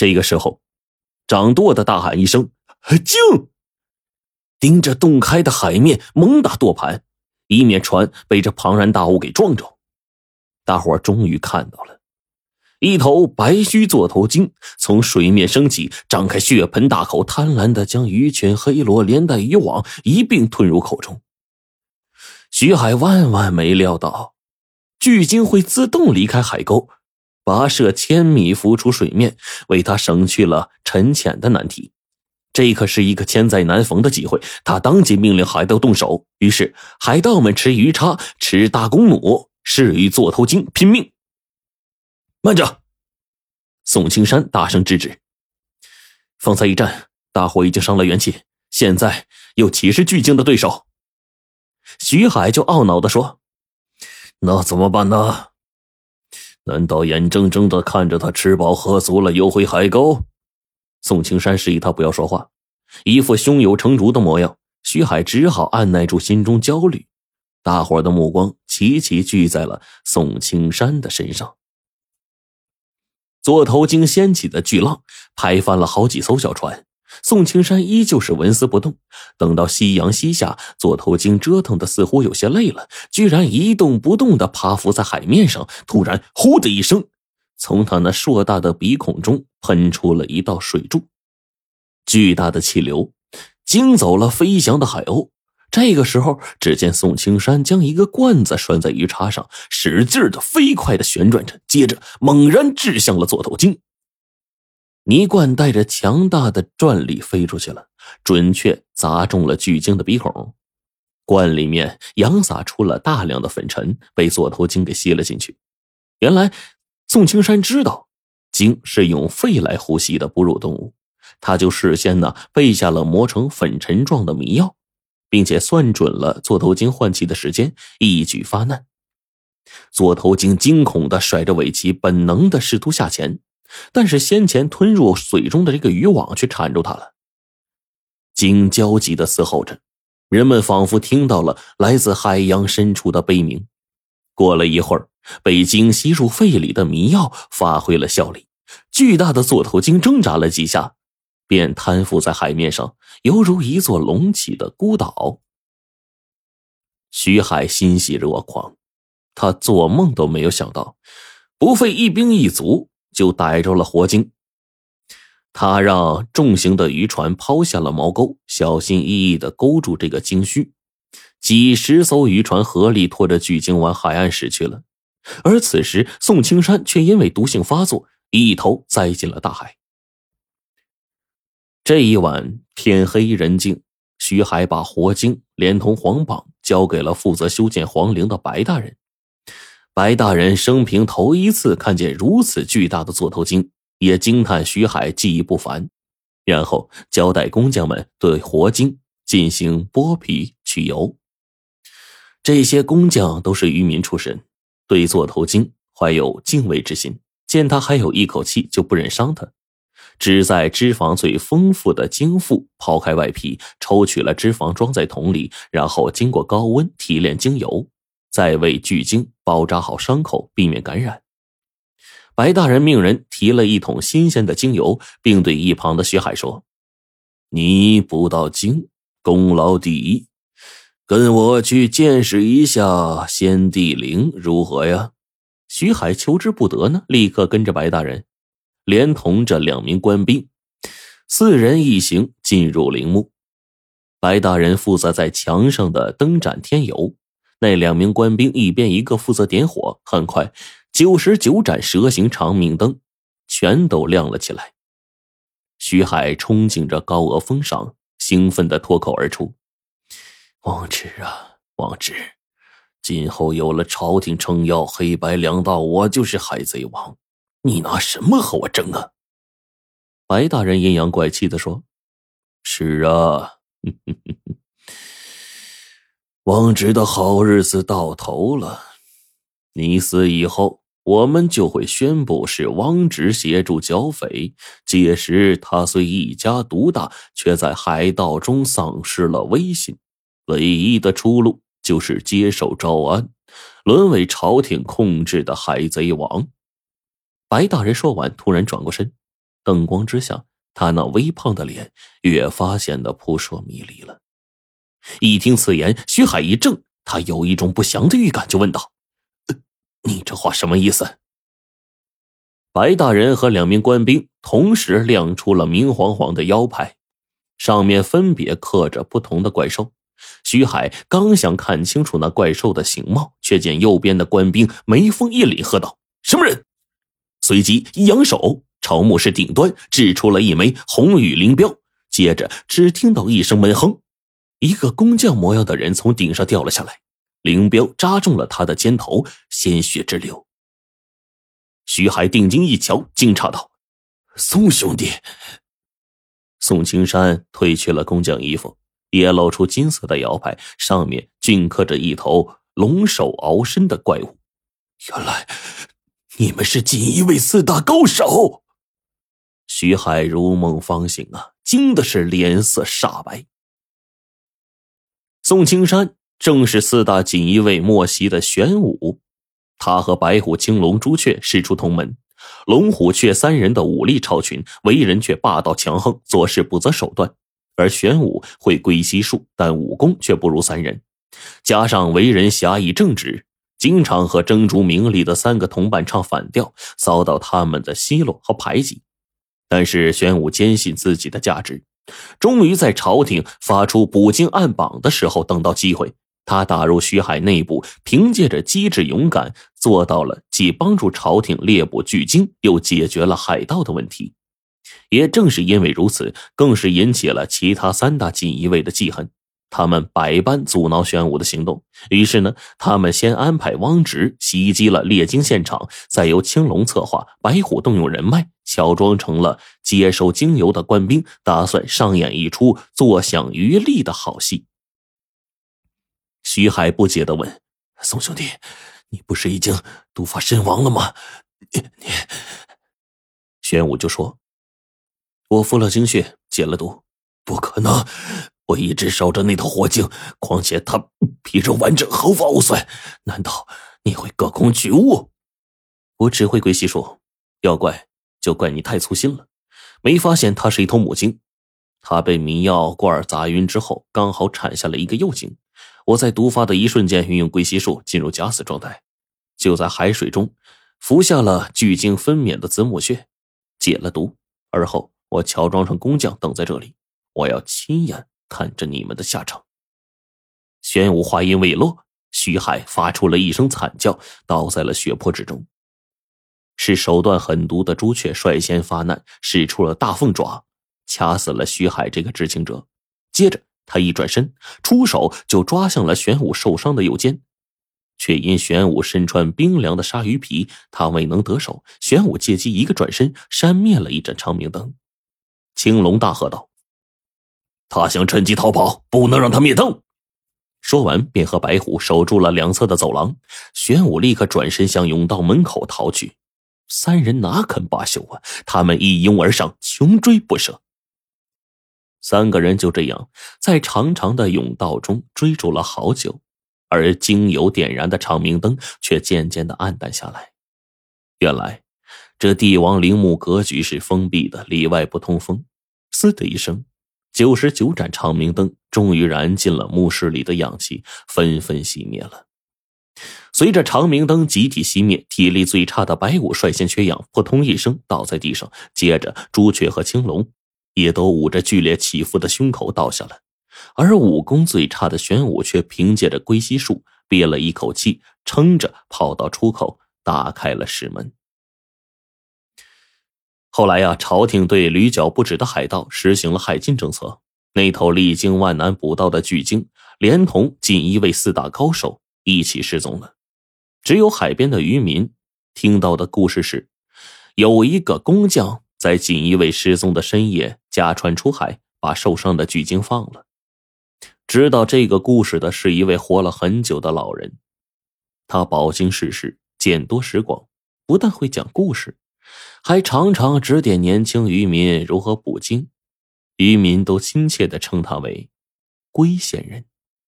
这个时候，掌舵的大喊一声：“静！”盯着洞开的海面猛打舵盘，以免船被这庞然大物给撞着。大伙终于看到了，一头白须座头鲸从水面升起，张开血盆大口，贪婪的将鱼群、黑螺连带渔网一并吞入口中。徐海万万没料到，巨鲸会自动离开海沟，跋涉千米浮出水面，为他省去了沉潜的难题。这可是一个千载难逢的机会，他当即命令海盗动手。于是，海盗们持鱼叉、持大弓弩，誓与座头鲸拼命。慢着！宋青山大声制止。方才一战，大伙已经伤了元气，现在又岂是巨鲸的对手？徐海就懊恼的说：“那怎么办呢？难道眼睁睁的看着他吃饱喝足了，游回海沟？”宋青山示意他不要说话，一副胸有成竹的模样。徐海只好按耐住心中焦虑。大伙的目光齐齐聚在了宋青山的身上。座头鲸掀起的巨浪拍翻了好几艘小船。宋青山依旧是纹丝不动。等到夕阳西下，座头鲸折腾的似乎有些累了，居然一动不动的趴伏在海面上。突然，呼的一声，从他那硕大的鼻孔中喷出了一道水柱，巨大的气流惊走了飞翔的海鸥。这个时候，只见宋青山将一个罐子拴在鱼叉上，使劲的飞快的旋转着，接着猛然掷向了座头鲸。泥罐带着强大的转力飞出去了，准确砸中了巨鲸的鼻孔。罐里面扬洒出了大量的粉尘，被座头鲸给吸了进去。原来，宋青山知道鲸是用肺来呼吸的哺乳动物，他就事先呢备下了磨成粉尘状的迷药，并且算准了座头鲸换气的时间，一举发难。座头鲸惊恐的甩着尾鳍，本能的试图下潜。但是先前吞入水中的这个渔网却缠住他了。鲸焦急的嘶吼着，人们仿佛听到了来自海洋深处的悲鸣。过了一会儿，被鲸吸入肺里的迷药发挥了效力，巨大的座头鲸挣扎了几下，便瘫伏在海面上，犹如一座隆起的孤岛。徐海欣喜若狂，他做梦都没有想到，不费一兵一卒。就逮着了活鲸，他让重型的渔船抛下了锚钩，小心翼翼的勾住这个鲸须。几十艘渔船合力拖着巨鲸往海岸驶去了，而此时宋青山却因为毒性发作，一头栽进了大海。这一晚天黑人静，徐海把活鲸连同黄榜交给了负责修建皇陵的白大人。白大人生平头一次看见如此巨大的座头鲸，也惊叹徐海技艺不凡。然后交代工匠们对活鲸进行剥皮去油。这些工匠都是渔民出身，对座头鲸怀有敬畏之心，见他还有一口气，就不忍伤他，只在脂肪最丰富的鲸腹抛开外皮，抽取了脂肪装在桶里，然后经过高温提炼精油。再为巨鲸包扎好伤口，避免感染。白大人命人提了一桶新鲜的精油，并对一旁的徐海说：“你捕到鲸，功劳第一，跟我去见识一下先帝陵如何呀？”徐海求之不得呢，立刻跟着白大人，连同这两名官兵，四人一行进入陵墓。白大人负责在墙上的灯盏添油。那两名官兵一边一个负责点火，很快，九十九盏蛇形长明灯全都亮了起来。徐海憧憬着高额封赏，兴奋的脱口而出：“王直啊，王直，今后有了朝廷撑腰，黑白两道，我就是海贼王，你拿什么和我争啊？”白大人阴阳怪气的说：“是啊。”王直的好日子到头了，你死以后，我们就会宣布是王直协助剿匪。届时，他虽一家独大，却在海盗中丧失了威信，唯一的出路就是接受招安，沦为朝廷控制的海贼王。白大人说完，突然转过身，灯光之下，他那微胖的脸越发显得扑朔迷离了。一听此言，徐海一怔，他有一种不祥的预感，就问道：“你这话什么意思？”白大人和两名官兵同时亮出了明晃晃的腰牌，上面分别刻着不同的怪兽。徐海刚想看清楚那怪兽的形貌，却见右边的官兵眉峰一凛，喝道：“什么人？”随即一扬手，朝墓室顶端掷出了一枚红羽灵镖。接着，只听到一声闷哼，一个工匠模样的人从顶上掉了下来，灵镖扎中了他的肩头，鲜血直流。徐海定睛一瞧，惊诧道：“宋兄弟！”宋青山褪去了工匠衣服，也露出金色的腰牌，上面镌刻着一头龙首鳌身的怪物。原来你们是锦衣卫四大高手！徐海如梦方醒啊，惊的是脸色煞白。宋青山正是四大锦衣卫末席的玄武。他和白虎、青龙、朱雀师出同门，龙虎雀三人的武力超群，为人却霸道强横，做事不择手段。而玄武会归西术，但武功却不如三人，加上为人侠义正直，经常和争逐名利的三个同伴唱反调，遭到他们的奚落和排挤。但是玄武坚信自己的价值，终于在朝廷发出捕鲸暗榜的时候等到机会。他打入徐海内部，凭借着机智勇敢，做到了既帮助朝廷猎捕巨鲸，又解决了海盗的问题。也正是因为如此，更是引起了其他三大锦衣卫的记恨。他们百般阻挠玄武的行动。于是呢，他们先安排汪直袭击了猎鲸现场，再由青龙策划，白虎动用人脉，乔装成了接收精油的官兵，打算上演一出坐享渔利的好戏。徐海不解的问：“宋兄弟，你不是已经毒发身亡了吗？”你你，玄武就说：“我服了精血，解了毒。”不可能，我一直守着那头火鲸，况且它皮肉完整，毫发无损。难道你会隔空取物？我只会归西术，要怪就怪你太粗心了，没发现它是一头母鲸。它被迷药罐砸晕之后，刚好产下了一个幼鲸。我在毒发的一瞬间，运用归息术进入假死状态，就在海水中服下了聚精分娩的子母血，解了毒。而后我乔装成工匠，等在这里，我要亲眼看着你们的下场。玄武话音未落，徐海发出了一声惨叫，倒在了血泊之中。是手段狠毒的朱雀率先发难，使出了大凤爪，掐死了徐海这个知情者。接着。他一转身，出手就抓向了玄武受伤的右肩，却因玄武身穿冰凉的鲨鱼皮，他未能得手。玄武借机一个转身，扇灭了一盏长明灯。青龙大喝道：“他想趁机逃跑，不能让他灭灯！”说完，便和白虎守住了两侧的走廊。玄武立刻转身向甬道门口逃去。三人哪肯罢休啊！他们一拥而上，穷追不舍。三个人就这样在长长的甬道中追逐了好久，而经油点燃的长明灯却渐渐的暗淡下来。原来，这帝王陵墓格局是封闭的，里外不通风。嘶的一声，九十九盏长明灯终于燃尽了墓室里的氧气，纷纷熄灭了。随着长明灯集体熄灭，体力最差的白虎率先缺氧，扑通一声倒在地上。接着，朱雀和青龙。也都捂着剧烈起伏的胸口倒下了，而武功最差的玄武却凭借着龟息术憋了一口气，撑着跑到出口，打开了石门。后来呀，朝廷对屡剿不止的海盗实行了海禁政策，那头历经万难捕到的巨鲸，连同锦衣卫四大高手一起失踪了。只有海边的渔民听到的故事是，有一个工匠。在锦衣卫失踪的深夜，驾船出海，把受伤的巨鲸放了。知道这个故事的是一位活了很久的老人，他饱经世事，见多识广，不但会讲故事，还常常指点年轻渔民如何捕鲸。渔民都亲切的称他为“龟仙人”。